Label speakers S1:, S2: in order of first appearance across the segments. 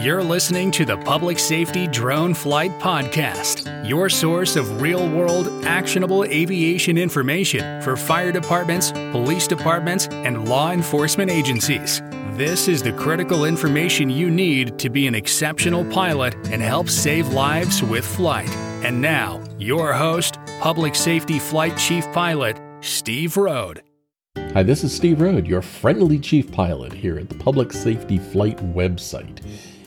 S1: You're listening to the Public Safety Drone Flight Podcast, your source of real world, actionable aviation information for fire departments, police departments, and law enforcement agencies. This is the critical information you need to be an exceptional pilot and help save lives with flight. And now, your host, Public Safety Flight Chief Pilot, Steve Rhode.
S2: Hi, this is Steve Rhode, your friendly chief pilot here at the Public Safety Flight website.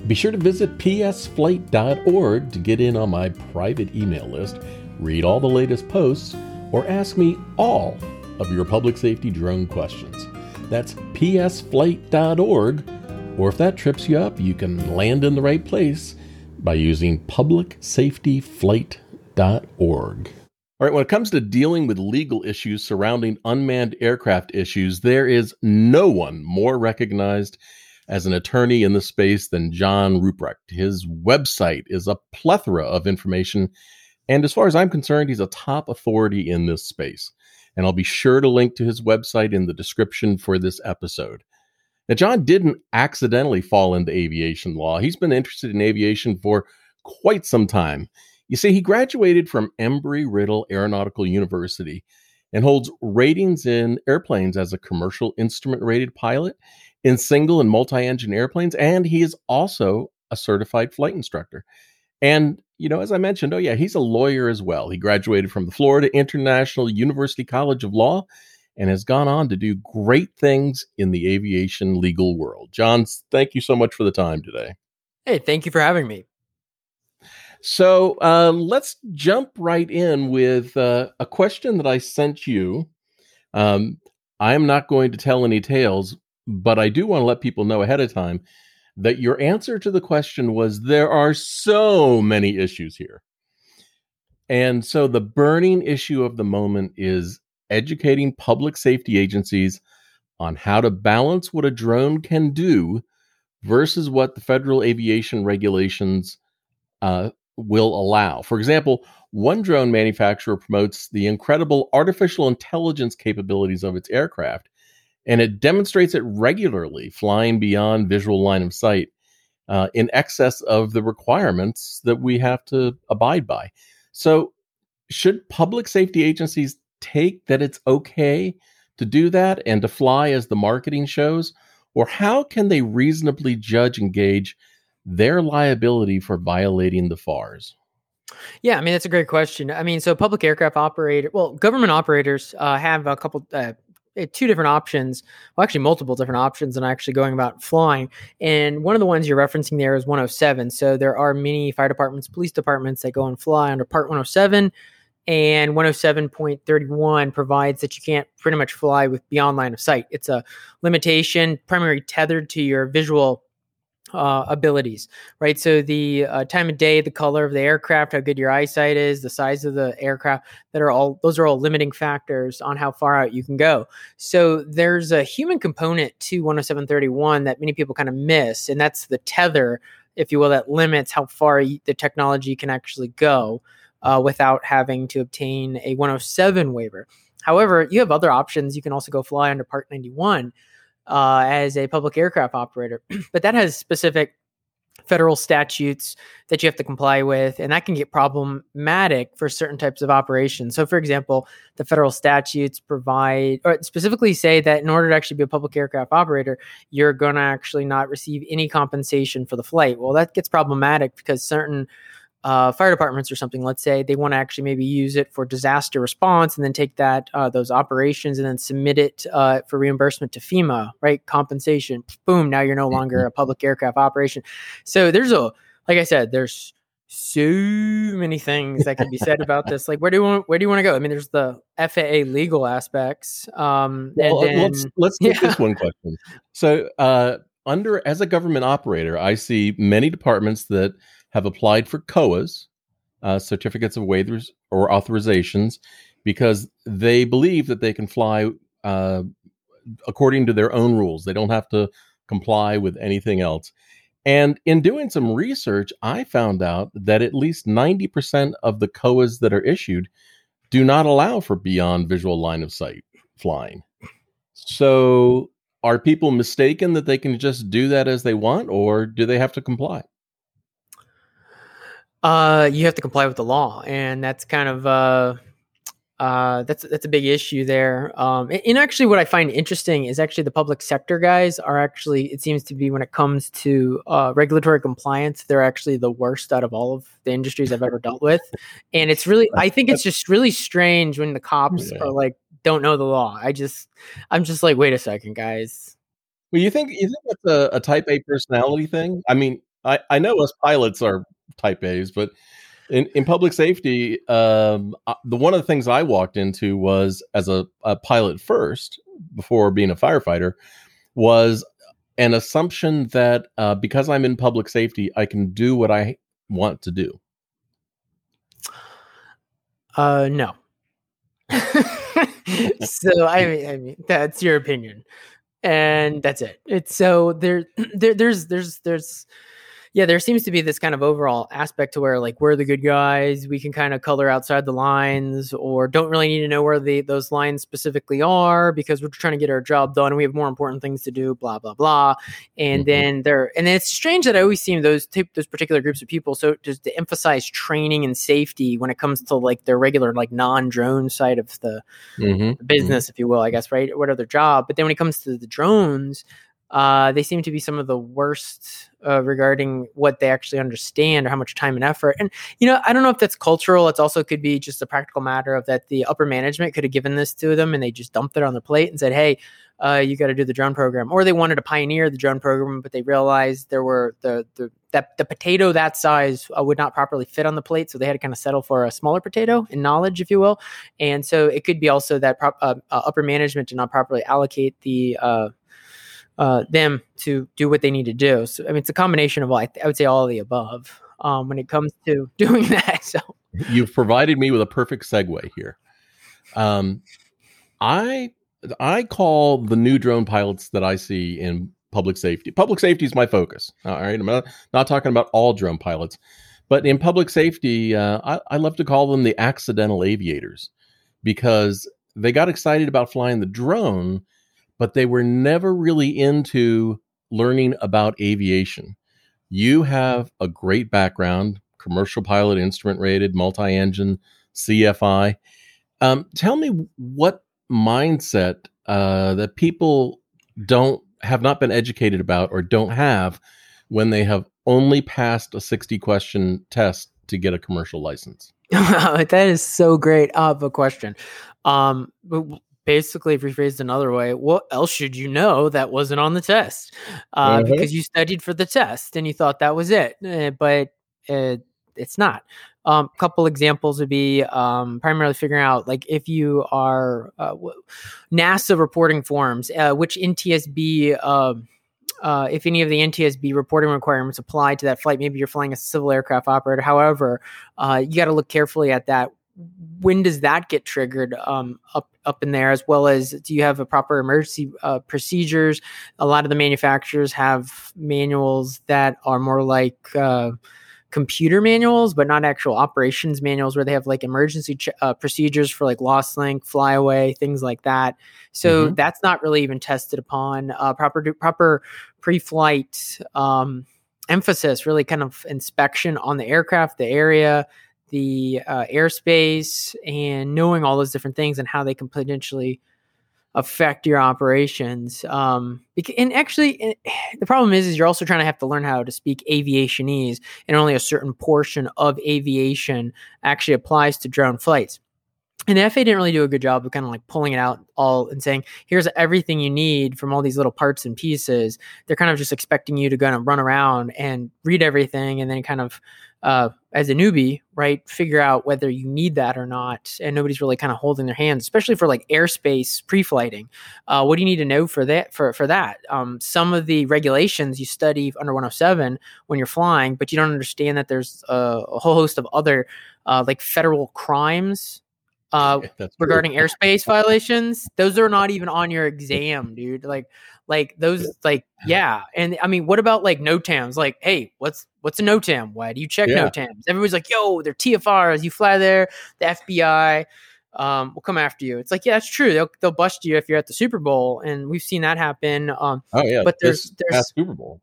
S2: Be sure to visit psflight.org to get in on my private email list, read all the latest posts, or ask me all of your public safety drone questions. That's psflight.org, or if that trips you up, you can land in the right place by using publicsafetyflight.org. All right, when it comes to dealing with legal issues surrounding unmanned aircraft issues, there is no one more recognized as an attorney in the space than John Rupprecht. His website is a plethora of information, and as far as I'm concerned, he's a top authority in this space. And I'll be sure to link to his website in the description for this episode. Now, John didn't accidentally fall into aviation law. He's been interested in aviation for quite some time. You see, he graduated from Embry Riddle Aeronautical University and holds ratings in airplanes as a commercial instrument rated pilot in single and multi engine airplanes. And he is also a certified flight instructor. And, you know, as I mentioned, oh, yeah, he's a lawyer as well. He graduated from the Florida International University College of Law and has gone on to do great things in the aviation legal world. John, thank you so much for the time today.
S3: Hey, thank you for having me.
S2: So uh, let's jump right in with uh, a question that I sent you. Um, I am not going to tell any tales, but I do want to let people know ahead of time that your answer to the question was there are so many issues here. And so the burning issue of the moment is educating public safety agencies on how to balance what a drone can do versus what the federal aviation regulations uh, will allow. For example, one drone manufacturer promotes the incredible artificial intelligence capabilities of its aircraft and it demonstrates it regularly, flying beyond visual line of sight uh, in excess of the requirements that we have to abide by. So, should public safety agencies take that it's okay to do that and to fly as the marketing shows? Or how can they reasonably judge and gauge their liability for violating the FARs?
S3: Yeah, I mean that's a great question. I mean, so public aircraft operator, well, government operators uh, have a couple uh, Eh, two different options, well, actually multiple different options, and actually going about flying. And one of the ones you're referencing there is 107. So there are many fire departments, police departments that go and fly under Part 107. And 107.31 provides that you can't pretty much fly with beyond line of sight. It's a limitation, primarily tethered to your visual uh, abilities, right? So the uh, time of day, the color of the aircraft, how good your eyesight is, the size of the aircraft, that are all those are all limiting factors on how far out you can go. So there's a human component to 10731 that many people kind of miss, and that's the tether, if you will, that limits how far the technology can actually go uh, without having to obtain a 107 waiver. However, you have other options. You can also go fly under Part 91 uh, as a public aircraft operator, but that has specific federal statutes that you have to comply with, and that can get problematic for certain types of operations. So, for example, the federal statutes provide or specifically say that in order to actually be a public aircraft operator, you're going to actually not receive any compensation for the flight. Well, that gets problematic because certain uh, fire departments or something, let's say they want to actually maybe use it for disaster response and then take that uh, those operations and then submit it uh, for reimbursement to FEMA, right? Compensation. Boom. Now you're no longer a public aircraft operation. So there's a, like I said, there's so many things that can be said about this. Like, where do you want? Where do you want to go? I mean, there's the FAA legal aspects. Um,
S2: well, then, let's let's take yeah. this one question. So, uh, under as a government operator, I see many departments that have applied for COAs, uh, certificates of waivers or authorizations, because they believe that they can fly uh, according to their own rules. They don't have to comply with anything else. And in doing some research, I found out that at least 90% of the COAs that are issued do not allow for beyond visual line of sight flying. So are people mistaken that they can just do that as they want, or do they have to comply?
S3: Uh, you have to comply with the law, and that's kind of uh, uh, that's that's a big issue there. Um, and actually, what I find interesting is actually the public sector guys are actually it seems to be when it comes to uh, regulatory compliance, they're actually the worst out of all of the industries I've ever dealt with. And it's really, I think it's just really strange when the cops yeah. are like don't know the law. I just, I'm just like, wait a second, guys.
S2: Well, you think you think that's a, a type A personality thing? I mean, I I know us pilots are type A's, but in, in public safety, um, the one of the things I walked into was as a, a pilot first before being a firefighter was an assumption that uh, because I'm in public safety, I can do what I want to do.
S3: Uh, no. so I mean, I mean, that's your opinion, and that's it. It's so there, there, there's, there's, there's yeah, there seems to be this kind of overall aspect to where like we're the good guys, we can kind of color outside the lines, or don't really need to know where the those lines specifically are because we're trying to get our job done. We have more important things to do, blah blah blah. And mm-hmm. then there, and it's strange that I always see those type, those particular groups of people. So just to emphasize training and safety when it comes to like their regular like non drone side of the, mm-hmm. business, mm-hmm. if you will, I guess, right? What other job? But then when it comes to the drones, uh, they seem to be some of the worst uh, regarding what they actually understand or how much time and effort. And you know, I don't know if that's cultural. It's also could be just a practical matter of that the upper management could have given this to them and they just dumped it on their plate and said, "Hey, uh, you got to do the drone program." Or they wanted to pioneer the drone program, but they realized there were the the that the potato that size uh, would not properly fit on the plate, so they had to kind of settle for a smaller potato in knowledge, if you will. And so it could be also that uh, uh, upper management did not properly allocate the uh, them to do what they need to do. So, I mean, it's a combination of I, I would say all of the above um, when it comes to doing that. So,
S2: you've provided me with a perfect segue here. Um, I I call the new drone pilots that I see in public safety. Public safety is my focus. All right, I'm not, not talking about all drone pilots, but in public safety, uh, I, I love to call them the accidental aviators because they got excited about flying the drone but they were never really into learning about aviation. You have a great background, commercial pilot, instrument rated, multi engine, CFI. Um, tell me what mindset uh, that people don't have not been educated about or don't have when they have only passed a 60 question test to get a commercial license.
S3: that is so great of a question. Um, basically if rephrased another way what else should you know that wasn't on the test uh, mm-hmm. because you studied for the test and you thought that was it uh, but uh, it's not a um, couple examples would be um, primarily figuring out like if you are uh, nasa reporting forms uh, which ntsb um, uh, if any of the NTSB reporting requirements apply to that flight, maybe you're flying a civil aircraft operator. However, uh, you got to look carefully at that when does that get triggered um, up up in there as well as do you have a proper emergency uh, procedures? A lot of the manufacturers have manuals that are more like uh, computer manuals but not actual operations manuals where they have like emergency ch- uh, procedures for like lost link flyaway things like that. So mm-hmm. that's not really even tested upon. Uh, proper proper pre-flight um, emphasis really kind of inspection on the aircraft the area the uh, airspace and knowing all those different things and how they can potentially affect your operations. Um, and actually, eh, the problem is, is you're also trying to have to learn how to speak aviationese, and only a certain portion of aviation actually applies to drone flights. And the FAA didn't really do a good job of kind of like pulling it out all and saying, here's everything you need from all these little parts and pieces. They're kind of just expecting you to kind of run around and read everything and then kind of uh, as a newbie, right, figure out whether you need that or not. And nobody's really kind of holding their hands, especially for like airspace pre-flighting. Uh, what do you need to know for that? For for that, um, some of the regulations you study under 107 when you're flying, but you don't understand that there's a, a whole host of other uh, like federal crimes uh, regarding airspace violations. Those are not even on your exam, dude. Like like those, like yeah. And I mean, what about like NOTAMs? Like, hey, what's what's a NOTAM? Why do you check yeah. NOTAMs? Everybody's like, yo, they're TFRs. You fly there, the FBI. um, will come after you. It's like, yeah, that's true. They'll they'll bust you if you're at the Super Bowl, and we've seen that happen. Um,
S2: Oh yeah,
S3: but there's
S2: this
S3: there's
S2: Super Bowl.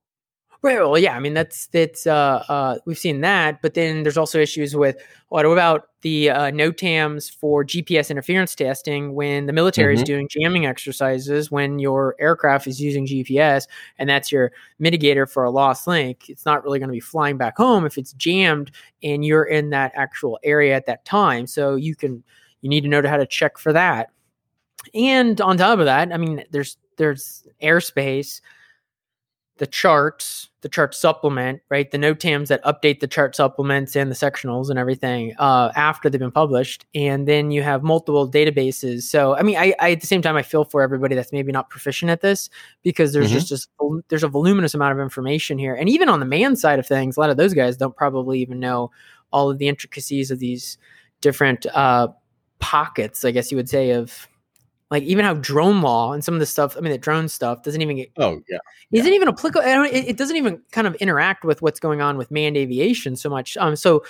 S3: Right. Well, yeah. I mean, that's that's uh, uh, we've seen that, but then there's also issues with what about the uh, NOTAMs for GPS interference testing when the military is
S2: Mhm.
S3: doing jamming exercises when your aircraft is using GPS, and that's your mitigator for a lost link. It's not really going to be flying back home if it's jammed and you're in that actual area at that time. So you can you need to know how to check for that. And on top of that, I mean, there's there's airspace the charts, the chart supplement, right? The NOTAMs that update the chart supplements and the sectionals and everything uh, after they've been published. And then you have multiple databases. So, I mean, I, I at the same time, I feel for everybody that's maybe not proficient at this because there's
S2: Mhm.
S3: just just there's a voluminous amount of information here. And even on the man side of things, a lot of those guys don't probably even know all of the intricacies of these different uh, pockets, I guess you would say, of like even how drone law and some of the stuff. I mean, the drone stuff doesn't even get
S2: Oh yeah,
S3: isn't even applicable. It, it doesn't even kind of interact with what's going on with manned aviation so much. Um, so,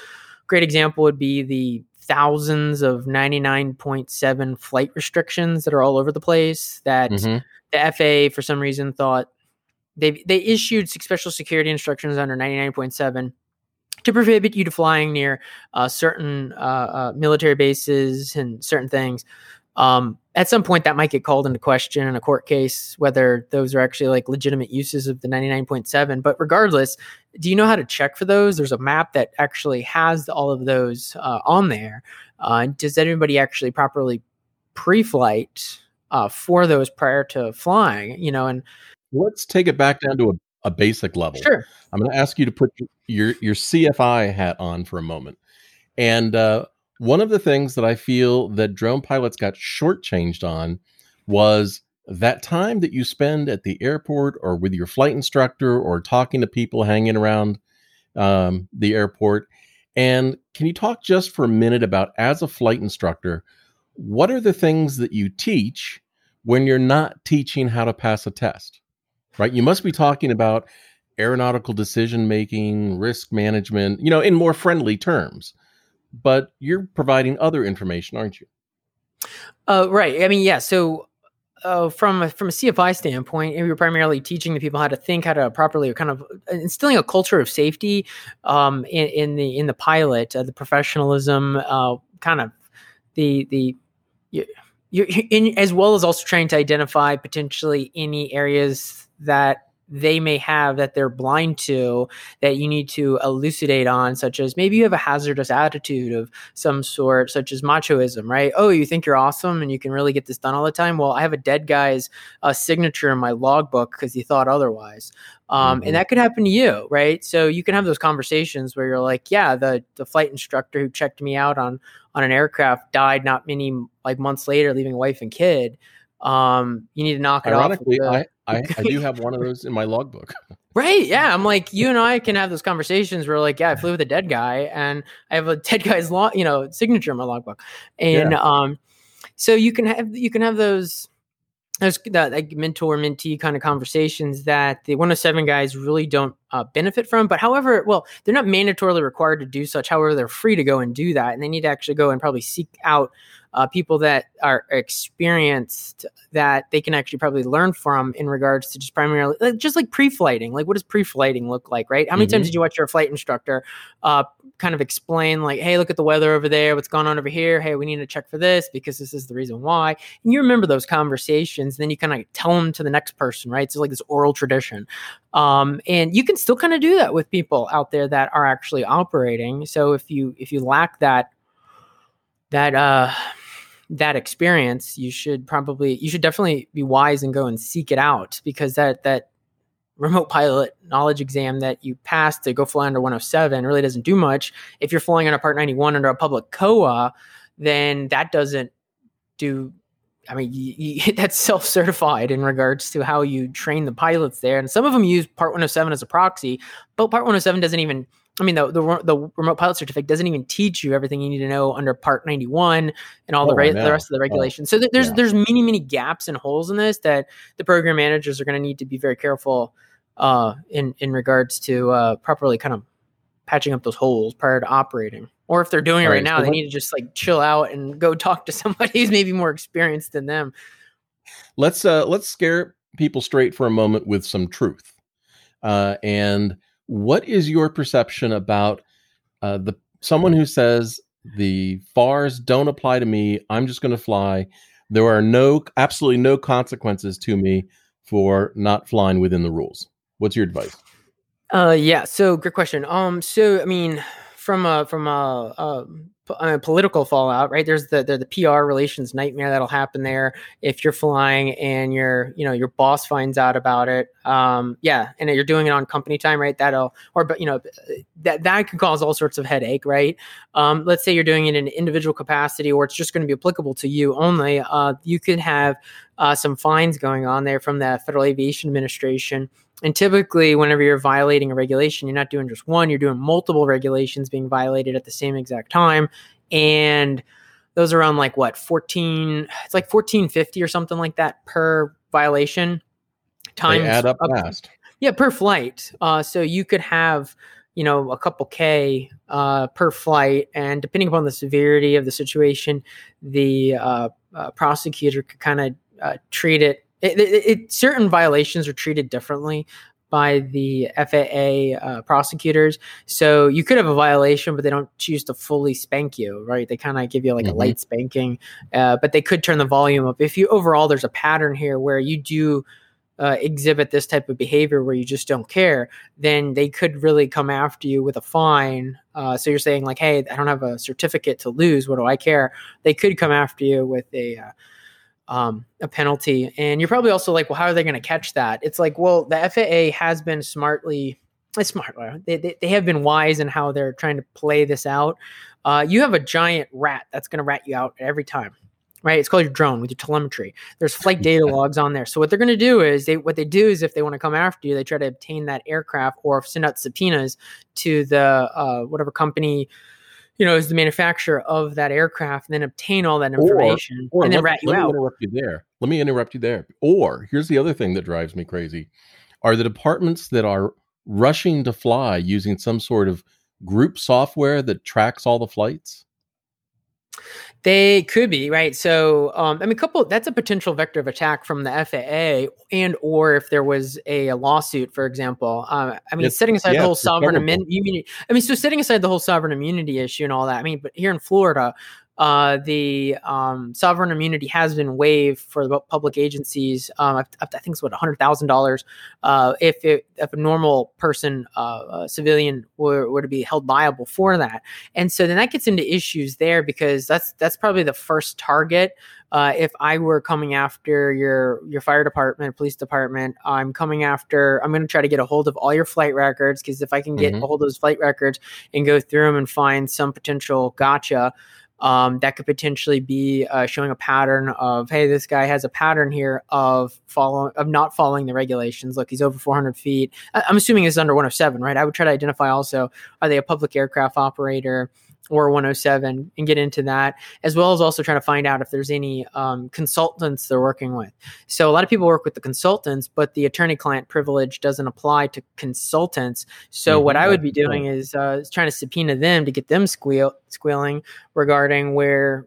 S3: great example would be the thousands of 99.7 flight restrictions that are all over the place that
S2: Mhm.
S3: the FAA for some reason thought they they issued special security instructions under 99.7 to prohibit you to flying near uh, certain uh, uh, military bases and certain things. Um, at some point, that might get called into question in a court case whether those are actually like legitimate uses of the 99.7. But regardless, do you know how to check for those? There's a map that actually has all of those uh, on there. Uh, does anybody actually properly pre-flight uh, for those prior to flying? You know, and
S2: Let's take it back down to a, a basic level.
S3: sure,
S2: I'm going to ask you to put your your CFI hat on for a moment. And uh, one of the things that I feel that drone pilots got shortchanged on was that time that you spend at the airport or with your flight instructor or talking to people hanging around um, the airport. And can you talk just for a minute about, as a flight instructor, what are the things that you teach when you're not teaching how to pass a test? Right? You must be talking about aeronautical decision making, risk management, you know, in more friendly terms. But you're providing other information, aren't you?
S3: Uh, right. I mean, yeah. So, uh, from a, from a CFI standpoint, we were primarily teaching the people how to think, how to properly, or kind of instilling a culture of safety um, in, in the in the pilot, uh, the professionalism, uh, kind of the the you, you in, as well as also trying to identify potentially any areas that they may have that they're blind to that you need to elucidate on such as maybe you have a hazardous attitude of some sort such as machoism right? Oh you think you're awesome and you can really get this done all the time? Well i have a dead guy's uh, signature in my logbook because he thought otherwise. Um,
S2: Mhm.
S3: and that could happen to you right? So you can have those conversations where you're like yeah the the flight instructor who checked me out on on an aircraft died not many like months later leaving a wife and kid. Um, you need to knock it
S2: Ironically,
S3: off
S2: I, I, do have one of those in my logbook.
S3: Right. Yeah. I'm like, you and I can have those conversations where like, yeah, I flew with a dead guy and I have a dead guy's log, you know, signature in my logbook. And um, so you can have you can have those those that like mentor mentee kind of conversations that the 107 guys really don't uh, benefit from. But however, well, they're not mandatorily required to do such. However, they're free to go and do that, and they need to actually go and probably seek out uh, people that are experienced that they can actually probably learn from in regards to just primarily like, just like pre-flighting. Like, what does pre-flighting look like, right? How many times
S2: Mhm.
S3: did you watch your flight instructor uh, kind of explain like, hey, look at the weather over there, what's going on over here? Hey, we need to check for this because this is the reason why. And you remember those conversations, then you kind of tell them to the next person, right? So like this oral tradition. Um, and you can still kind of do that with people out there that are actually operating. So if you if you lack that that uh that experience, you should probably you should definitely be wise and go and seek it out because that that remote pilot knowledge exam that you pass to go fly under 107 really doesn't do much. If you're flying a Part 91 under a public COA, then that doesn't do. I mean, you, you, that's self-certified in regards to how you train the pilots there, and some of them use Part 107 as a proxy, but Part 107 doesn't even. I mean, the, the the remote pilot certificate doesn't even teach you everything you need to know under Part 91 and all the
S2: Oh,
S3: re- the rest of the regulations. so th- there's
S2: yeah.
S3: there's many many gaps and holes in this that the program managers are going to need to be very careful uh, in in regards to uh, properly kind of patching up those holes prior to operating. Or if they're doing it right, right now, so they need to just like chill out and go talk to somebody who's maybe more experienced than them.
S2: Let's uh let's scare people straight for a moment with some truth. Uh, and what is your perception about uh, the someone who says the FARs don't apply to me? I'm just going to fly. There are no absolutely no consequences to me for not flying within the rules. What's your advice?
S3: Uh, yeah. So, great question. Um, so I mean, from a from a, political fallout, right? There's the, the the PR relations nightmare that'll happen there if you're flying and your you know your boss finds out about it. Um, yeah, and you're doing it on company time, right? That'll or but you know that that can cause all sorts of headache, right? Um, let's say you're doing it in an individual capacity, or it's just going to be applicable to you only. Uh, you could have uh, some fines going on there from the Federal Aviation Administration and typically, whenever you're violating a regulation, you're not doing just one, you're doing multiple regulations being violated at the same exact time. And those are on like what, 14, it's like 1450 or something like that per violation.
S2: Times they add up, up fast.
S3: Yeah, per flight. Uh, so you could have, you know, a couple K uh, per flight. And depending upon the severity of the situation, the uh, uh prosecutor could kind of uh, treat it it, it, it, certain violations are treated differently by the FAA uh, prosecutors. So you could have a violation, but they don't choose to fully spank you, right? They kind of give you like mm-hmm. a light spanking, uh, but they could turn the volume up. If you overall, there's a pattern here where you do uh, exhibit this type of behavior where you just don't care, then they could really come after you with a fine. Uh, so you're saying like, hey, I don't have a certificate to lose. What do I care? They could come after you with a uh, um, a penalty. And you're probably also like, well, how are they going to catch that? It's like, well, the FAA has been smartly, it's smart. They, they, they, have been wise in how they're trying to play this out. Uh, you have a giant rat that's going to rat you out every time. Right, it's called your drone with your telemetry. There's flight data logs on there. So what they're going to do is they what they do is if they want to come after you, they try to obtain that aircraft or send out subpoenas to the uh, whatever company you know, as the manufacturer of that aircraft, and then obtain all that information or, or and then rat you
S2: let
S3: out.
S2: Me interrupt you there. Let me interrupt you there. Or here's the other thing that drives me crazy: are the departments that are rushing to fly using some sort of group software that tracks all the flights?
S3: They could be right. So, um, I mean, a couple. That's a potential vector of attack from the FAA, and or if there was a, a lawsuit, for example. Uh, I mean, it's, setting aside yeah, the whole sovereign immunity. I mean, so setting aside the whole sovereign immunity issue and all that. I mean, but here in Florida, uh, the um, sovereign immunity has been waived for the public agencies. Um, I, I think it's what hundred thousand uh, dollars if it, if a normal person, uh, a civilian, were, were to be held liable for that. And so then that gets into issues there because that's that's probably the first target. Uh, if I were coming after your your fire department, police department, I'm coming after. I'm going to try to get a hold of all your flight records because if I can get mm-hmm. a hold of those flight records and go through them and find some potential gotcha um, that could potentially be uh, showing a pattern of hey this guy has a pattern here of following of not following the regulations. Look he's over 400 feet. I'm assuming it's under 107 right? I would try to identify also are they a public aircraft operator or 107 and get into that, as well as also trying to find out if there's any um, consultants they're working with. So a lot of people work with the consultants, but the attorney-client privilege doesn't apply to consultants. So mm-hmm. what I would be doing is, uh, is trying to subpoena them to get them squeal squealing regarding where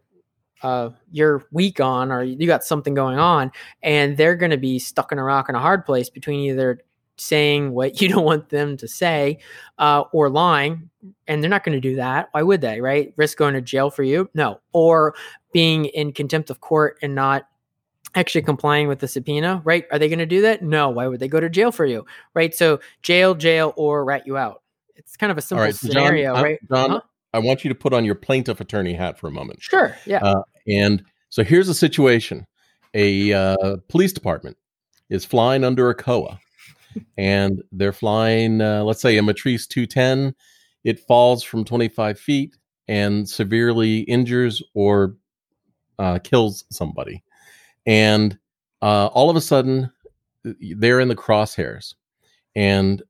S3: uh, you're weak on or you got something going on, and they're going to be stuck in a rock and a hard place between either saying what you don't want them to say uh, or lying and they're not going to do that. Why would they right? Risk going to jail for you? No. Or being in contempt of court and not actually complying with the subpoena right? Are they going to do that? No. Why would they go to jail for you right? So jail jail or rat you out. It's kind of a simple right, scenario
S2: John,
S3: right?
S2: John, huh? i want you to put on your plaintiff attorney hat for a moment.
S3: Sure yeah. Uh,
S2: and so here's a situation. A uh, police department is flying under a coa and they're flying, uh, let's say, a Matrice 210. It falls from 25 feet and severely injures or uh, kills somebody. And uh, all of a sudden, they're in the crosshairs and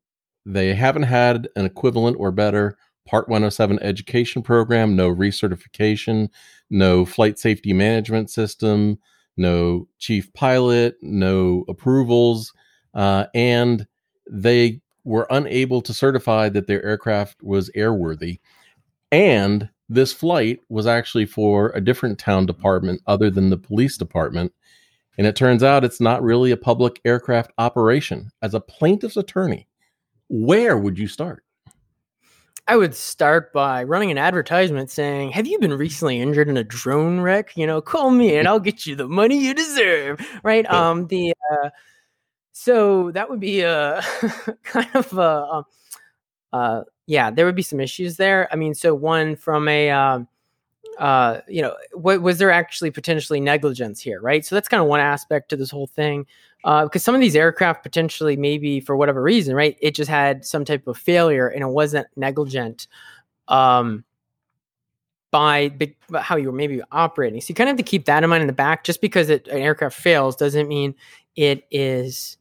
S2: they haven't had an equivalent or better Part 107 education program, no recertification, no flight safety management system, no chief pilot, no approvals uh, and they were unable to certify that their aircraft was airworthy. And this flight was actually for a different town department other than the police department. And it turns out it's not really a public aircraft operation. As a plaintiff's attorney, where would you start?
S3: I would start by running an advertisement saying, "Have you been recently injured in a drone wreck? You know, call me and I'll get you the money you deserve." Right? Um. The uh, so that would be a kind of a, um, uh, yeah, there would be some issues there. I mean, so one from a, um, uh, you know, what was there actually potentially negligence here, right? So that's kind of one aspect to this whole thing, uh, because some of these aircraft potentially, maybe for whatever reason, right, it just had some type of failure and it wasn't negligent. Um, by big, how you were maybe operating. So you kind of have to keep that in mind in the back. Just because it, an aircraft fails doesn't mean it is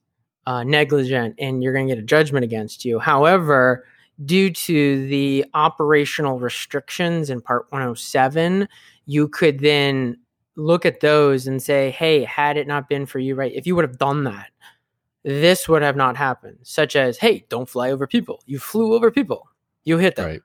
S3: uh, negligent and you're going to get a judgment against you. However, due to the operational restrictions in Part 107, you could then look at those and say, hey, had it not been for you, right? If you would have done that, this would have not happened. Such as, hey, don't fly over people. You flew over people. You hit them. Right.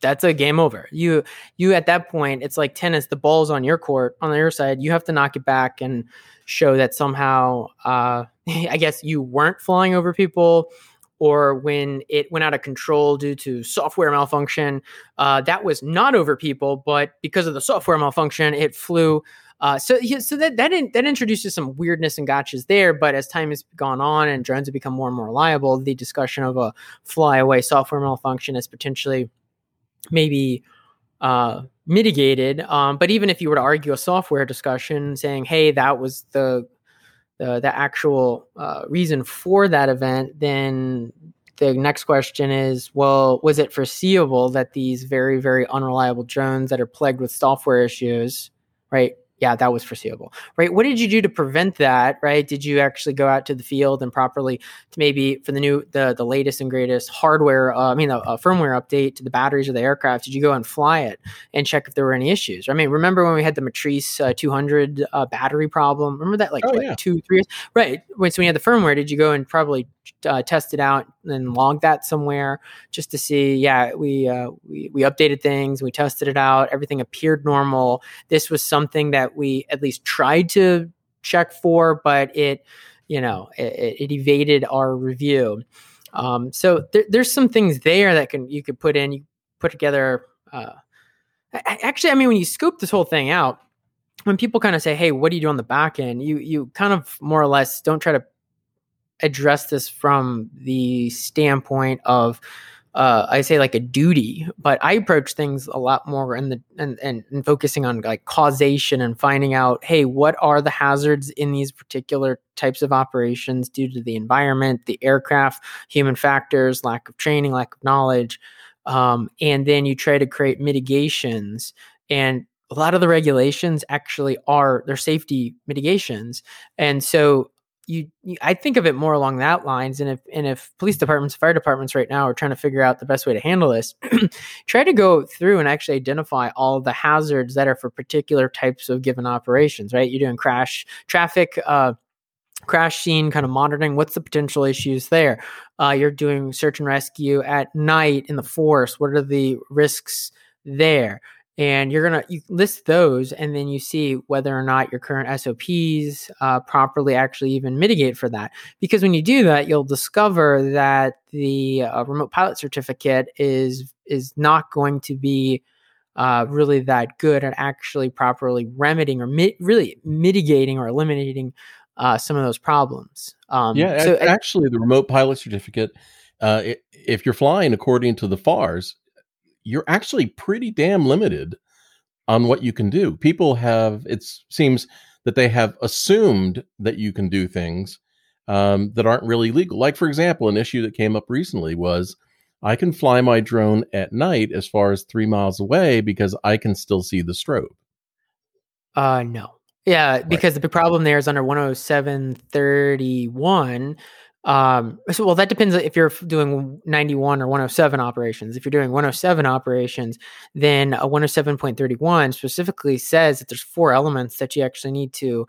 S3: That's a game over. You you at that point, it's like tennis. The ball's on your court, on your side. You have to knock it back and show that somehow uh, I guess you weren't flying over people or when it went out of control due to software malfunction. Uh, that was not over people, but because of the software malfunction, it flew. Uh, so, so that that, in, that introduces some weirdness and gotchas there. But as time has gone on and drones have become more and more reliable, the discussion of a flyaway software malfunction is potentially maybe uh, mitigated. Um, but even if you were to argue a software discussion, saying, "Hey, that was the the, the actual uh, reason for that event, then the next question is well, was it foreseeable that these very, very unreliable drones that are plagued with software issues, right, yeah, that was foreseeable, right? What did you do to prevent that, right? Did you actually go out to the field and properly, to maybe for the new, the the latest and greatest hardware, uh, I mean, a, a, firmware update to the batteries of the aircraft? Did you go and fly it and check if there were any issues? I mean, remember when we had the Matrice uh, 200 uh, battery problem? Remember that, like, oh, like yeah. two, three years, right? When so we had the firmware, did you go and probably uh, test it out and log that somewhere just to see? Yeah, we uh, we we updated things, we tested it out, everything appeared normal. This was something that we at least tried to check for, but it, you know, it, it evaded our review. Um, so there, there's some things there that can you could put in. You put together. Uh, actually, I mean, when you scoop this whole thing out, when people kind of say, "Hey, what do you do on the back end?" You you kind of more or less don't try to address this from the standpoint of uh, I say like a duty, but I approach things a lot more in the and, and, and focusing on like causation and finding out, hey, what are the hazards in these particular types of operations due to the environment, the aircraft, human factors, lack of training, lack of knowledge, um, and then you try to create mitigations. And a lot of the regulations actually are their safety mitigations, and so you, you, I think of it more along that lines. And if and if police departments, fire departments right now are trying to figure out the best way to handle this, try to go through and actually identify all the hazards that are for particular types of given operations. Right, you're doing crash traffic. Uh, crash scene kind of monitoring what's the potential issues there uh, you're doing search and rescue at night in the forest what are the risks there and you're gonna you list those and then you see whether or not your current sops uh, properly actually even mitigate for that. Because when you do that you'll discover that the uh, remote pilot certificate is is not going to be uh, really that good at actually properly remedying or mi- really mitigating or eliminating uh, some of those problems.
S2: Um, yeah so actually the remote pilot certificate uh, if you're flying according to the FARs, you're actually pretty damn limited on what you can do. People have, it seems that they have assumed that you can do things um, that aren't really legal. Like, for example, an issue that came up recently was I can fly my drone at night as far as three miles away because I can still see the strobe.
S3: Uh, no. Yeah, because right. the big problem there is under 10731 um, so, well, that depends if you're doing 91 or 107 operations. If you're doing 107 operations, then a 107.31 specifically says that there's four elements that you actually need to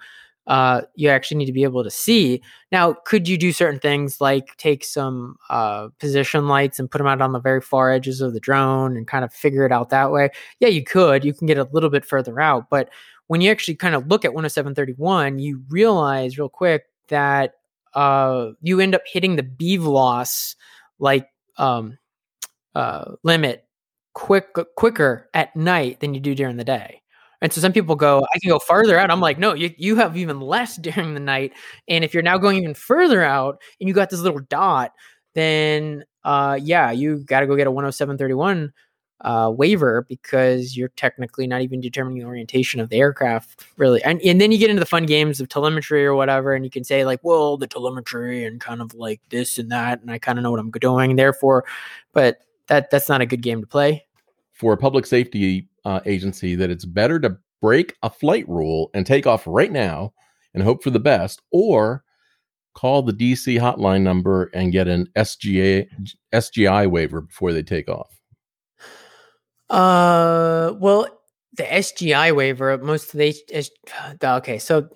S3: uh, you actually need to be able to see. Now, could you do certain things like take some uh, position lights and put them out on the very far edges of the drone and kind of figure it out that way? Yeah, you could. You can get a little bit further out. But when you actually kind of look at 10731, you realize real quick that uh, you end up hitting the BVLOS like um, uh, limit quick quicker at night than you do during the day. And so some people go, I can go farther out. I'm like, no, you, you have even less during the night. And if you're now going even further out and you got this little dot, then uh, yeah, you got to go get a 10731 uh, waiver because you're technically not even determining the orientation of the aircraft, really. And, and then you get into the fun games of telemetry or whatever, and you can say, like, well, the telemetry and kind of like this and that, and I kind of know what I'm doing, therefore, but that that's not a good game to play.
S2: For a public safety uh, agency that it's better to break a flight rule and take off right now and hope for the best, or call the DC hotline number and get an SGA SGI waiver before they take off.
S3: Uh, well, the SGI waiver, most of the okay, so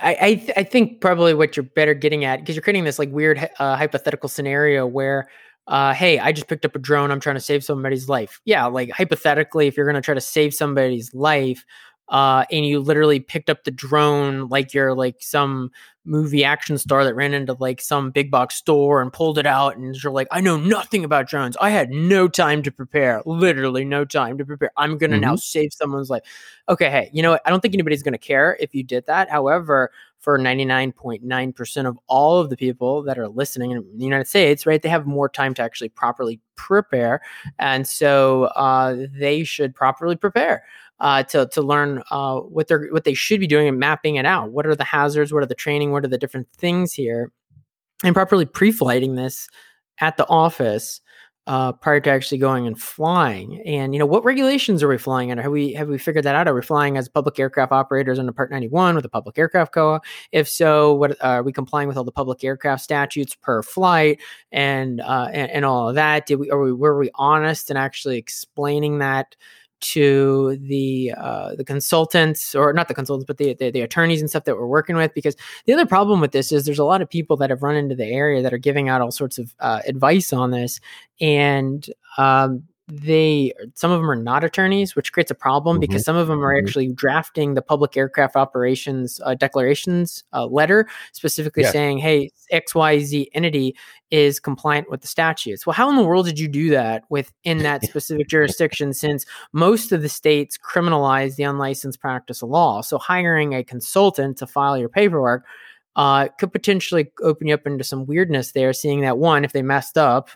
S3: I I, th- I think probably what you're better getting at because you're creating this like weird uh, hypothetical scenario where uh, hey, I just picked up a drone. I'm trying to save somebody's life. Yeah, like hypothetically, if you're going to try to save somebody's life, uh, and you literally picked up the drone like you're like some movie action star that ran into like some big box store and pulled it out, and you're like, I know nothing about drones. I had no time to prepare, literally no time to prepare. I'm going to mm-hmm. now save someone's life. Okay, hey, you know what? I don't think anybody's going to care if you did that. However, for 99.9% of all of the people that are listening in the United States, right, they have more time to actually properly prepare. And so uh, they should properly prepare. Uh, to to learn uh, what they're what they should be doing and mapping it out. What are the hazards? What are the training? What are the different things here? And properly pre-flighting this at the office uh, prior to actually going and flying. And you know, what regulations are we flying under? Have we have we figured that out? Are we flying as public aircraft operators under Part 91 with the Public Aircraft COA? If so, what uh, are we complying with all the public aircraft statutes per flight and uh, and, and all of that? Did we are we were we honest in actually explaining that? To the uh, the consultants or not the consultants but the, the, the attorneys and stuff that we're working with because the other problem with this is there's a lot of people that have run into the area that are giving out all sorts of uh, advice on this. And um, they some of them are not attorneys which creates a problem mm-hmm. because some of them are mm-hmm. actually drafting the public aircraft operations uh, declarations uh, letter specifically saying hey xyz entity is compliant with the statutes well how in the world did you do that within that specific jurisdiction since most of the states criminalize the unlicensed practice of law so hiring a consultant to file your paperwork uh, could potentially open you up into some weirdness there seeing that one if they messed up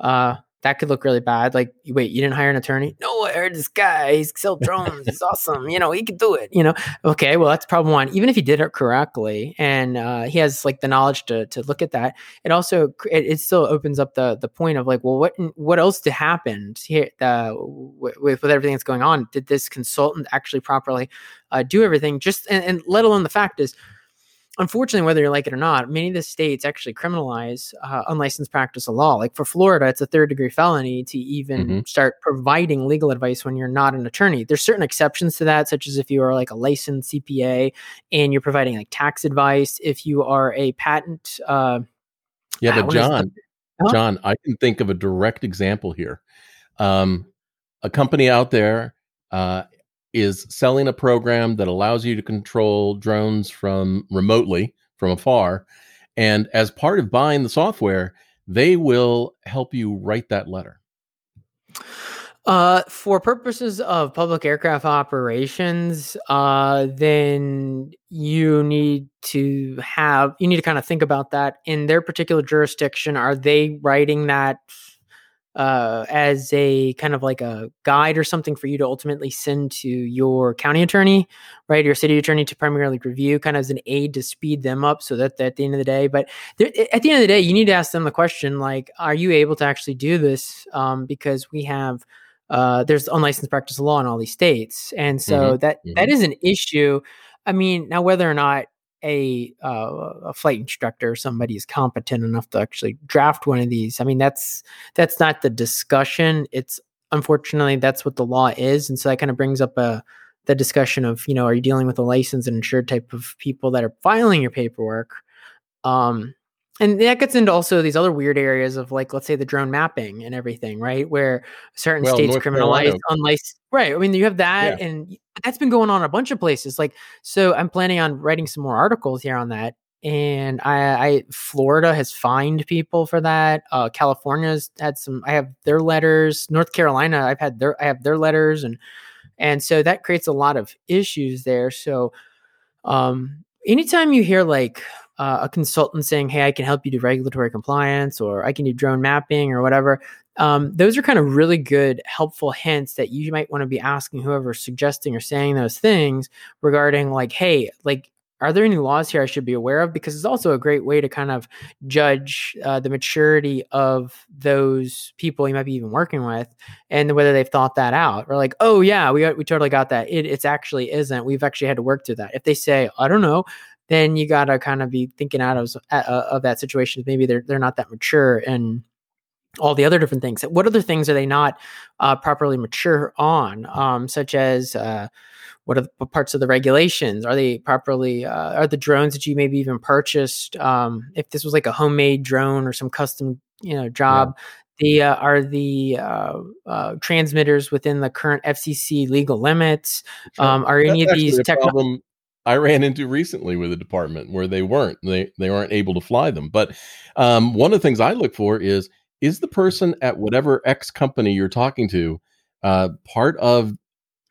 S3: uh, that could look really bad. Like, wait, you didn't hire an attorney? No, I heard this guy. He's sell drones. He's awesome. You know, he can do it. You know, okay, well, that's problem one. Even if he did it correctly, and uh, he has like the knowledge to to look at that, it also it, it, still opens up the the point of like, well, what what else to happen here uh, with with everything that's going on? Did this consultant actually properly uh, do everything? Just and, and let alone the fact is unfortunately, whether you like it or not, many of the states actually criminalize uh, unlicensed practice of law. Like for Florida, it's a third degree felony to even mm-hmm. start providing legal advice when you're not an attorney. There's certain exceptions to that, such as if you are like a licensed CPA and you're providing like tax advice. If you are a patent, uh,
S2: yeah, but John, the, John, I can think of a direct example here. Um, a company out there uh, is selling a program that allows you to control drones from remotely from afar. And as part of buying the software, they will help you write that letter.
S3: Uh, for purposes of public aircraft operations, uh, then you need to have you need to kind of think about that in their particular jurisdiction. Are they writing that uh, as a kind of like a guide or something for you to ultimately send to your county attorney, right? Your city attorney to primarily review, kind of as an aid to speed them up so that, that at the end of the day, but at the end of the day, you need to ask them the question like, are you able to actually do this? Um, because we have, uh, there's unlicensed practice of law in all these states. And so mm-hmm. that, mm-hmm. that is an issue. I mean, now whether or not a uh, a flight instructor or somebody is competent enough to actually draft one of these. I mean, that's that's not the discussion. It's unfortunately that's what the law is, and so that kind of brings up a the discussion of you know are you dealing with a licensed and insured type of people that are filing your paperwork um and that gets into also these other weird areas of like let's say the drone mapping and everything right where certain well, states North criminalize unlicensed right i mean you have that yeah. and that's been going on a bunch of places like so i'm planning on writing some more articles here on that and I, I Florida has fined people for that. Uh, California's had some. I have their letters. North Carolina, I've had their. I have their letters, and and so that creates a lot of issues there. So, um, anytime you hear like uh, a consultant saying, "Hey, I can help you do regulatory compliance," or "I can do drone mapping," or whatever. Um, those are kind of really good, helpful hints that you might want to be asking whoever's suggesting or saying those things regarding, like, "Hey, like, are there any laws here I should be aware of?" Because it's also a great way to kind of judge uh, the maturity of those people you might be even working with, and whether they've thought that out. Or like, "Oh yeah, we got, we totally got that. It it's actually isn't. We've actually had to work through that." If they say, "I don't know," then you got to kind of be thinking out of uh, of that situation. Maybe they're they're not that mature and all the other different things. What other things are they not uh, properly mature on, um, such as uh, what are the parts of the regulations? Are they properly? Uh, are the drones that you maybe even purchased? Um, if this was like a homemade drone or some custom, you know, job, yeah. the uh, are the uh, uh, transmitters within the current FCC legal limits? Um, are That's any of these technologies?
S2: I ran into recently with a department where they weren't they they aren't able to fly them. But um, one of the things I look for is is the person at whatever X company you're talking to uh, part of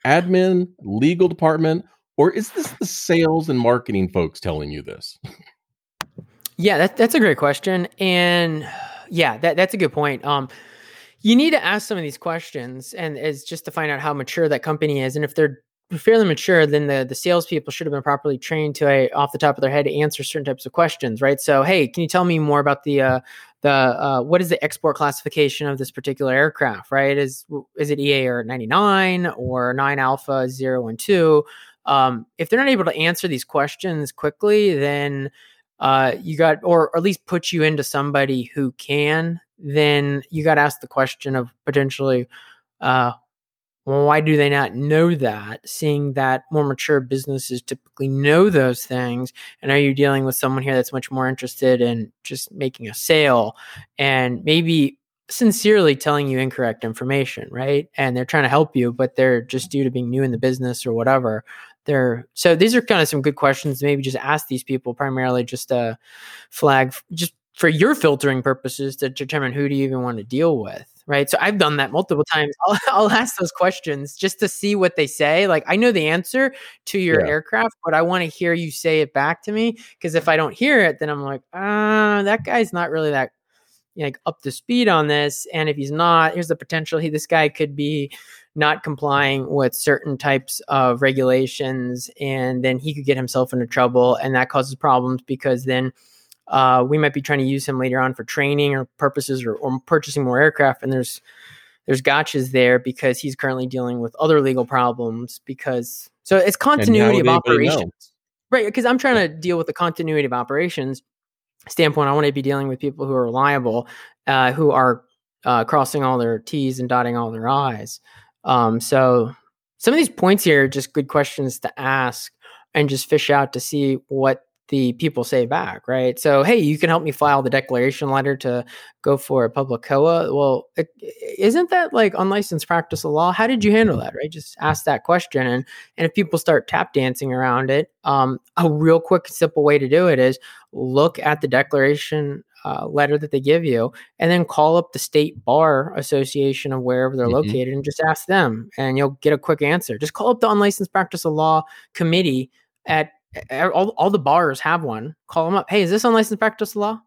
S2: admin, legal department, or is this the sales and marketing folks telling you this?
S3: Yeah, that, that's a great question, and yeah, that, that's a good point. Um, you need to ask some of these questions, and is just to find out how mature that company is, and if they're fairly mature, then the the salespeople should have been properly trained to a, off the top of their head to answer certain types of questions, right? So, hey, can you tell me more about the uh, the uh, what is the export classification of this particular aircraft, right? Is is it EA or ninety nine or nine Alpha zero and? Um, if they're not able to answer these questions quickly, then uh, you got, or, or at least put you into somebody who can. Then you got to ask the question of potentially uh, well, why do they not know that? Seeing that more mature businesses typically know those things. And are you dealing with someone here that's much more interested in just making a sale and maybe sincerely telling you incorrect information, right? And they're trying to help you, but they're just due to being new in the business or whatever. They're so these are kind of some good questions. Maybe just ask these people primarily just a flag, just for your filtering purposes to determine who do you even want to deal with right? So I've done that multiple times. I'll, I'll, ask those questions just to see what they say. Like I know the answer to your yeah. aircraft, but I want to hear you say it back to me because if I don't hear it, then I'm like, ah, that guy's not really that like up to speed on this. And if he's not, here's the potential. He this guy could be not complying with certain types of regulations, and then he could get himself into trouble, and that causes problems because then uh, we might be trying to use him later on for training or purposes or, or purchasing more aircraft. And there's there's gotchas there because he's currently dealing with other legal problems because so it's continuity of operations. Right, because I'm trying to deal with the continuity of operations standpoint. I want to be dealing with people who are reliable, uh, who are uh, crossing all their T's and dotting all their I's. Um, so some of these points here are just good questions to ask and just fish out to see what the people say back, right? So, hey, you can help me file the declaration letter to go for a public COA. Well, is not that like unlicensed practice of law? How did you handle that, right? Just ask that question, and and if people start tap dancing around it, um, a real quick, simple way to do it is look at the declaration uh, letter that they give you, and then call up the state bar association of wherever they're mm-hmm. located, and just ask them, and you'll get a quick answer. Just call up the unlicensed practice of law committee at all, all the bars have one. Call them up. Hey, is this unlicensed practice law?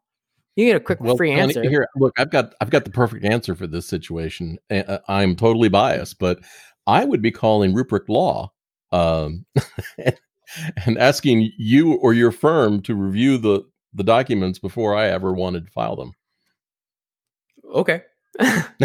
S3: You get a quick well, free answer.
S2: Here, look, I've got I've got the perfect answer for this situation. I'm totally biased, but I would be calling Rupprecht Law um, and asking you or your firm to review the the documents before I ever wanted to file them.
S3: Okay.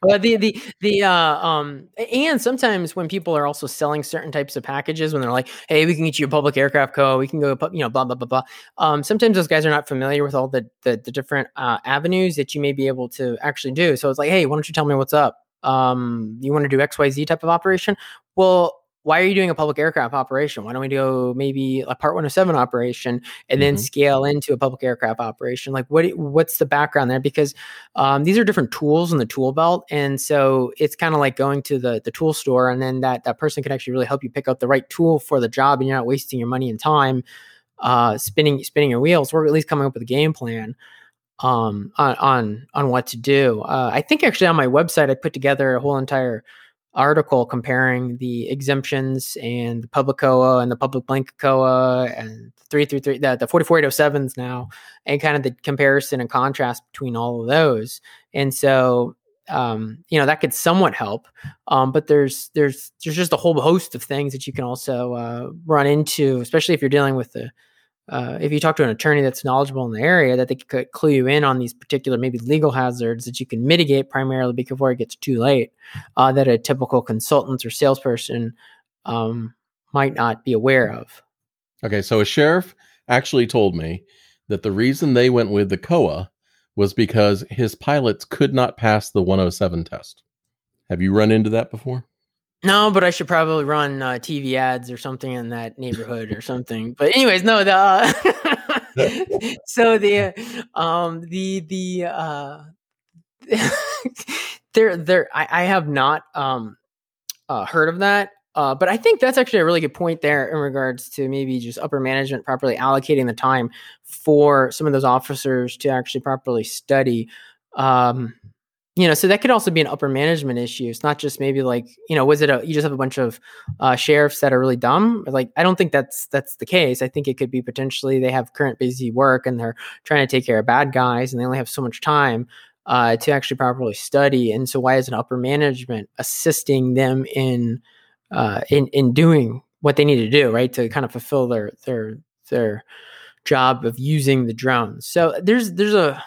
S3: but the the the uh um and sometimes when people are also selling certain types of packages when they're like hey we can get you a public aircraft co we can go you know blah blah blah blah um sometimes those guys are not familiar with all the the, the different uh, avenues that you may be able to actually do. So it's like hey why don't you tell me what's up? Um, you want to do XYZ type of operation. Well, why are you doing a public aircraft operation? Why don't we do maybe a Part 107 operation and then mm-hmm. scale into a public aircraft operation? Like, what what's the background there? Because um, these are different tools in the tool belt, and so it's kind of like going to the the tool store, and then that that person can actually really help you pick out the right tool for the job, and you're not wasting your money and time uh, spinning spinning your wheels, or at least coming up with a game plan um, on on on what to do. Uh, I think actually on my website I put together a whole entire article comparing the exemptions and the public COA and the public blanket COA and three through three the, the 44807s now and kind of the comparison and contrast between all of those. And so um, you know that could somewhat help, um, but there's there's there's just a whole host of things that you can also uh, run into, especially if you're dealing with the uh, if you talk to an attorney that's knowledgeable in the area, that they could clue you in on these particular maybe legal hazards that you can mitigate primarily before it gets too late, uh, that a typical consultant or salesperson um, might not be aware of.
S2: Okay, so a sheriff actually told me that the reason they went with the COA was because his pilots could not pass the 107 test. Have you run into that before?
S3: No, but I should probably run uh, TV ads or something in that neighborhood or something. But anyways, no. The uh, so the um the the uh there there I, I have not um uh, heard of that. Uh, but I think that's actually a really good point there in regards to maybe just upper management properly allocating the time for some of those officers to actually properly study. Um, you know, so that could also be an upper management issue. It's not just maybe like, you know, was it a you just have a bunch of uh, sheriffs that are really dumb? Like, I don't think that's that's the case. I think it could be potentially they have current busy work and they're trying to take care of bad guys and they only have so much time uh, to actually properly study. And so, why is an upper management assisting them in uh, in in doing what they need to do, right, to kind of fulfill their their their job of using the drones? So there's there's a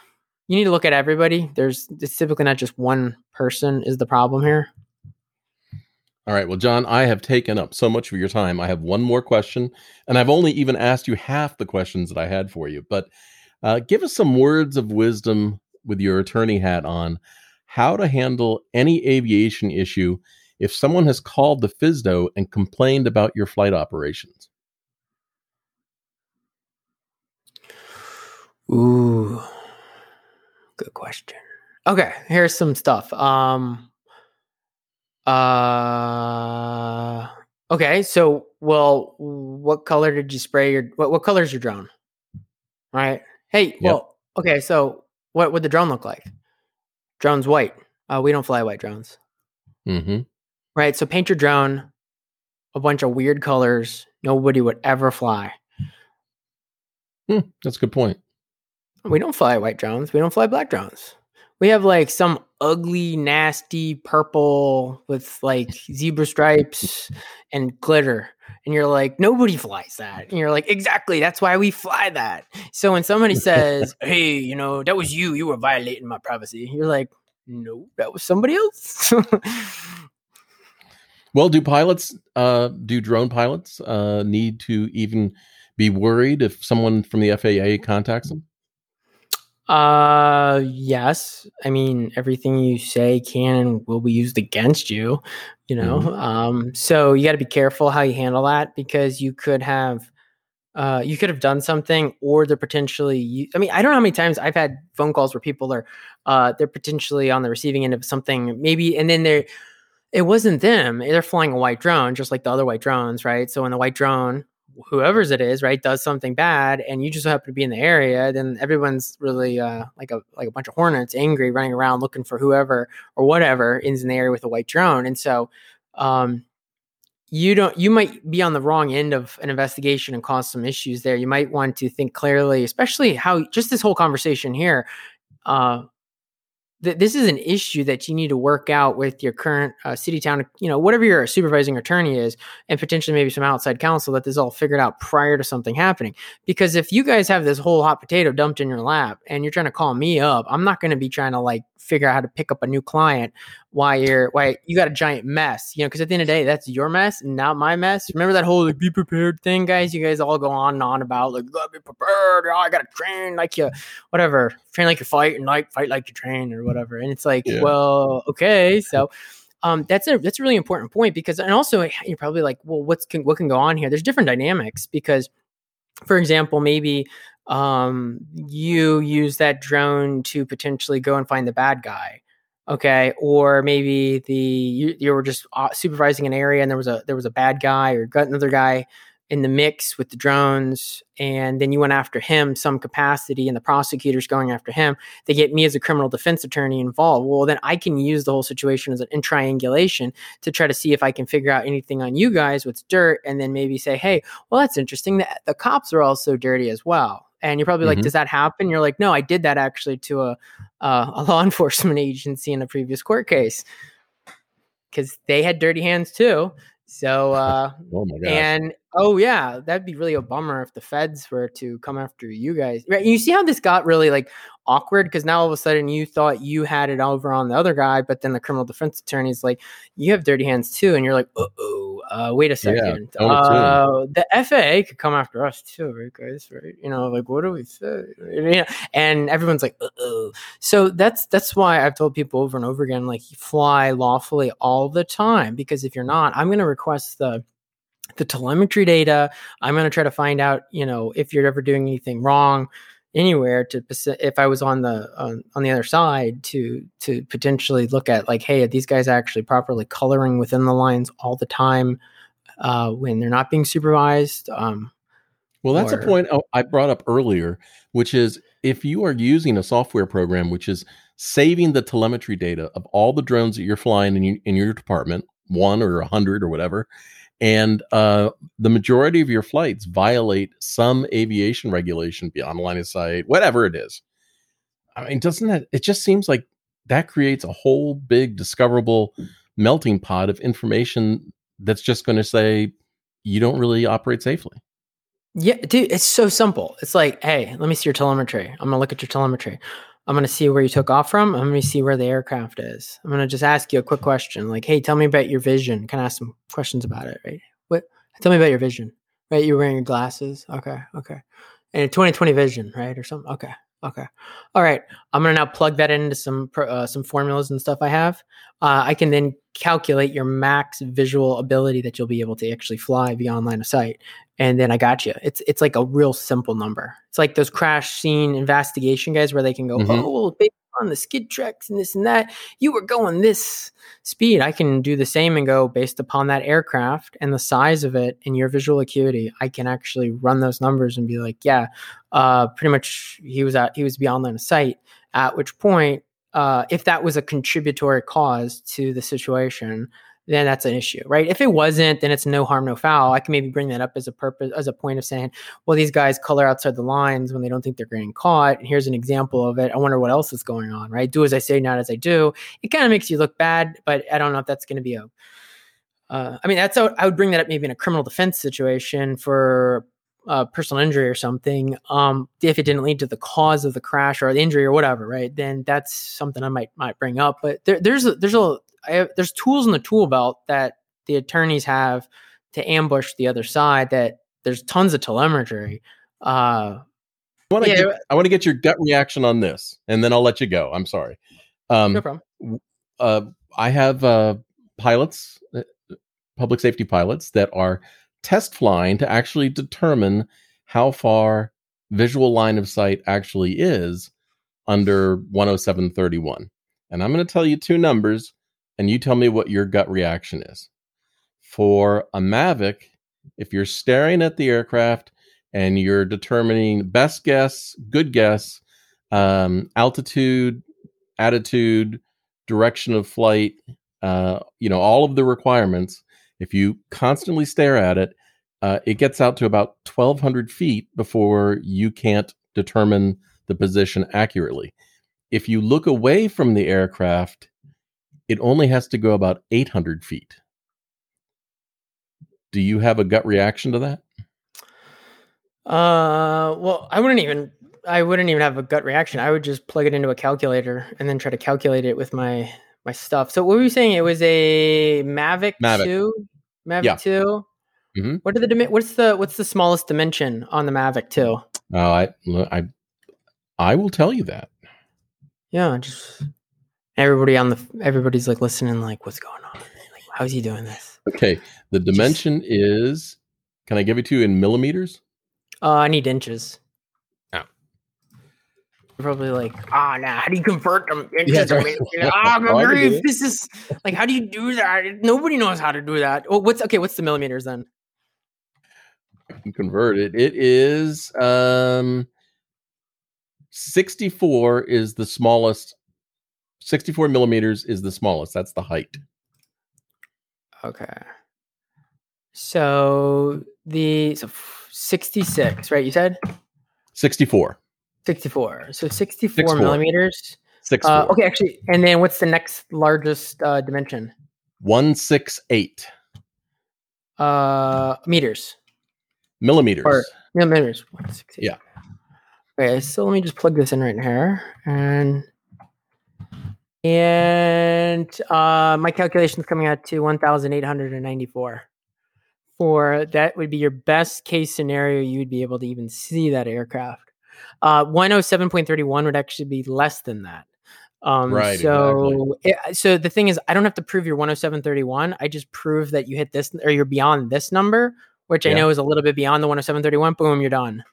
S3: you need to look at everybody. There's it's typically not just one person is the problem here.
S2: All right. Well, John, I have taken up so much of your time. I have one more question, and I've only even asked you half the questions that I had for you. But uh, give us some words of wisdom with your attorney hat on how to handle any aviation issue if someone has called the FSDO and complained about your flight operations.
S3: Ooh. Good question. Okay, here's some stuff. Um uh okay, so well, what color did you spray your what what color is your drone? Right? Hey, yep. well, okay, so what would the drone look like? Drone's white. Uh, we don't fly white drones.
S2: Mm-hmm.
S3: Right. So paint your drone a bunch of weird colors nobody would ever fly.
S2: Hmm, that's a good point.
S3: We don't fly white drones. We don't fly black drones. We have like some ugly, nasty purple with like zebra stripes and glitter. And you're like, nobody flies that. And you're like, exactly. That's why we fly that. So when somebody says, hey, you know, that was you, you were violating my privacy, you're like, no, that was somebody else.
S2: well, do pilots, uh, do drone pilots uh, need to even be worried if someone from the FAA contacts them?
S3: Uh, yes. I mean, everything you say can and will be used against you, you know? Mm-hmm. Um, so you got to be careful how you handle that because you could have, uh, you could have done something or they're potentially, I mean, I don't know how many times I've had phone calls where people are, uh, they're potentially on the receiving end of something, maybe, and then they're, it wasn't them. They're flying a white drone, just like the other white drones, right? So when the white drone whoever's it is, right, does something bad, and you just happen to be in the area, then everyone's really uh, like a like a bunch of hornets, angry, running around looking for whoever or whatever is in the area with a white drone, and so um, you don't you might be on the wrong end of an investigation and cause some issues there. You might want to think clearly, especially how just this whole conversation here. Uh, this is an issue that you need to work out with your current uh, city town you know whatever your supervising attorney is and potentially maybe some outside counsel that this is all figured out prior to something happening. Because if you guys have this whole hot potato dumped in your lap and you're trying to call me up i'm not going to be trying to like figure out how to pick up a new client why you're why you got a giant mess you know because at the end of the day that's your mess not my mess. Remember that whole like be prepared thing guys? You guys all go on and on about like gotta be prepared. Oh, i gotta train like you whatever. Train like you fight and like fight like you train or whatever. And it's like
S2: Yeah.
S3: well okay so um, that's a that's a really important point because and also you're probably like well what's can what can go on here? There's different dynamics because for example maybe um, you use that drone to potentially go and find the bad guy okay? Or maybe the you, you were just uh, supervising an area and there was a there was a bad guy or got another guy in the mix with the drones and then you went after him some capacity and the prosecutors going after him. They get me as a criminal defense attorney involved. Well then i can use the whole situation as an in triangulation to try to see if i can figure out anything on you guys what's dirt and then maybe say hey well that's interesting. The, the cops are also dirty as well and you're probably like
S2: Mhm.
S3: does that happen you're like no i did that actually to a uh, a law enforcement agency in a previous court case because they had dirty hands too so uh
S2: Oh my god.
S3: and oh yeah, that'd be really a bummer if the feds were to come after you guys. Right? You see how this got really like awkward because now all of a sudden you thought you had it over on the other guy, but then the criminal defense attorney's like, "You have dirty hands too," and you're like, "Uh oh, uh, wait a second,
S2: to
S3: uh, the FAA could come after us too, right, guys? Right? You know, like what do we say? And everyone's like. So that's that's why I've told people over and over again, like fly lawfully all the time because if you're not, I'm going to request the the telemetry data. I'm going to try to find out, you know, if you're ever doing anything wrong anywhere to if I was on the on, on the other side to to potentially look at like hey are these guys actually properly coloring within the lines all the time uh, when they're not being supervised um,
S2: Well, that's
S3: or-
S2: a point I- I brought up earlier, which is if you are using a software program which is saving the telemetry data of all the drones that you're flying in, you, in your department, one or a hundred or whatever, and uh, the majority of your flights violate some aviation regulation beyond line of sight, whatever it is. I mean, doesn't that? It just seems like that creates a whole big discoverable melting pot of information that's just going to say you don't really operate safely.
S3: Yeah, dude, it's so simple. It's like, hey, let me see your telemetry. I'm gonna look at your telemetry. I'm gonna see where you took off from. I'm gonna see where the aircraft is. I'm gonna just ask you a quick question, like, hey, tell me about your vision. Can I ask some questions about it, right? What? Tell me about your vision, right? You're wearing your glasses. Okay, okay. And 2020 vision, right, or something. Okay, okay. All right. I'm gonna now plug that into some uh, some formulas and stuff I have. Uh, I can then calculate your max visual ability that you'll be able to actually fly beyond line of sight and then I got you. It's it's like a real simple number. It's like those crash scene investigation guys where they can go,
S2: Mhm.
S3: oh, based on the skid tracks and this and that, you were going this speed. I can do the same and go based upon that aircraft and the size of it and your visual acuity. I can actually run those numbers and be like, yeah, uh, pretty much he was at he was beyond line of sight. At which point, uh, if that was a contributory cause to the situation, then that's an issue, right? If it wasn't, then it's no harm, no foul. I can maybe bring that up as a purpose, as a point of saying, well, these guys color outside the lines when they don't think they're getting caught. And here's an example of it. I wonder what else is going on, right? Do as I say, not as I do. It kind of makes you look bad, but I don't know if that's going to be a. Uh, I mean, that's how I would bring that up maybe in a criminal defense situation for uh, personal injury or something. Um, if it didn't lead to the cause of the crash or the injury or whatever, right? Then that's something I might might bring up. But there, there's a, there's a I have, there's tools in the tool belt that the attorneys have to ambush the other side. That there's tons of telemetry. Uh,
S2: I want to
S3: Yeah.
S2: get, I want to get your gut reaction on this, and then I'll let you go. I'm sorry. Um,
S3: no problem.
S2: uh, I have uh, pilots, uh, public safety pilots, that are test flying to actually determine how far visual line of sight actually is under 10731. And I'm going to tell you two numbers, and you tell me what your gut reaction is. For a Mavic, if you're staring at the aircraft and you're determining best guess, good guess, um, altitude, attitude, direction of flight, uh, you know, all of the requirements. If you constantly stare at it, uh, it gets out to about 1,200 feet before you can't determine the position accurately. If you look away from the aircraft, it only has to go about 800 feet. Do you have a gut reaction to that?
S3: Uh, well, I wouldn't even I wouldn't even have a gut reaction. I would just plug it into a calculator and then try to calculate it with my my stuff. So what were you saying? It was a Mavic,
S2: Mavic.
S3: two, Mavic
S2: Yeah.
S3: 2
S2: Mhm.
S3: What are the what's the what's the smallest dimension on the Mavic two?
S2: Oh, I, I, I will tell you that.
S3: Yeah, just everybody on the everybody's like listening, like what's going on? Like how's he doing this?
S2: Okay, the dimension is. Can I give it to you in millimeters?
S3: Uh, I need inches.
S2: Oh.
S3: You're probably like, ah, nah. How do you convert them inches?
S2: Yeah, right.
S3: millimeters?" Ah, I'm
S2: Hard to
S3: very- this is like, how do you do that? Nobody knows how to do that. Oh, what's okay? What's the millimeters then?
S2: I can convert it. It is um, sixty-four is the smallest. Sixty-four millimeters is the smallest. That's the height.
S3: Okay. So the so 66, right? You said
S2: Sixty-four.
S3: 64. So 64
S2: Six
S3: millimeters.
S2: Six.
S3: Uh, okay, actually, and then what's the next largest uh, dimension?
S2: One six eight
S3: Uh, meters.
S2: millimeters.
S3: Or- Millimeters. 168.
S2: Yeah.
S3: Okay, so let me just plug this in right here, and and uh, my calculation's coming out to 1,894. For that would be your best case scenario, you would be able to even see that aircraft. Uh, 107.31 would actually be less than that. Um,
S2: Right,
S3: So, it- so the thing is, I don't have to prove your 107.31. I just prove that you hit this or you're beyond this number, which I know is a little bit beyond the 107.31. Boom, you're done.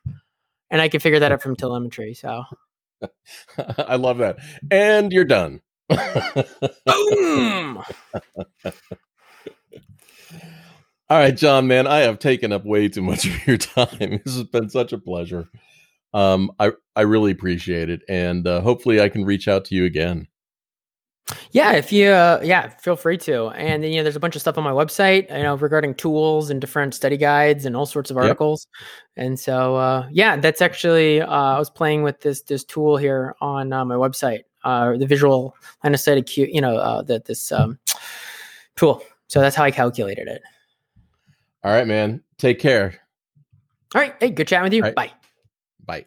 S3: And I can figure that out from telemetry. So,
S2: I love that. And you're done.
S3: Boom.
S2: All right, John, man, I have taken up way too much of your time. This has been such a pleasure. Um, I I really appreciate it, and uh, hopefully, I can reach out to you again.
S3: Yeah, if you, uh, yeah, feel free to. And then, you know, there's a bunch of stuff on my website, you know, regarding tools and different study guides and all sorts of
S2: Yep.
S3: articles. And so, uh, yeah, that's actually, uh, I was playing with this, this tool here on uh, my website, uh, the visual line of sight acute, you know, uh, that this, um, tool. So that's how I calculated it.
S2: All right, man. Take care.
S3: All right. Hey, good chatting with you.
S2: Right.
S3: Bye.
S2: Bye.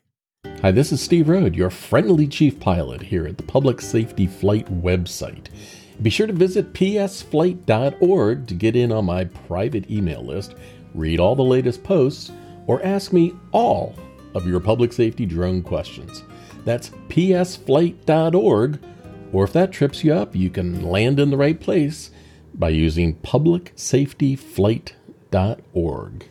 S2: Hi, this is Steve Rhode, your friendly chief pilot here at the Public Safety Flight website. Be sure to visit psflight.org to get in on my private email list, read all the latest posts, or ask me all of your public safety drone questions. That's psflight.org, or if that trips you up, you can land in the right place by using publicsafetyflight.org.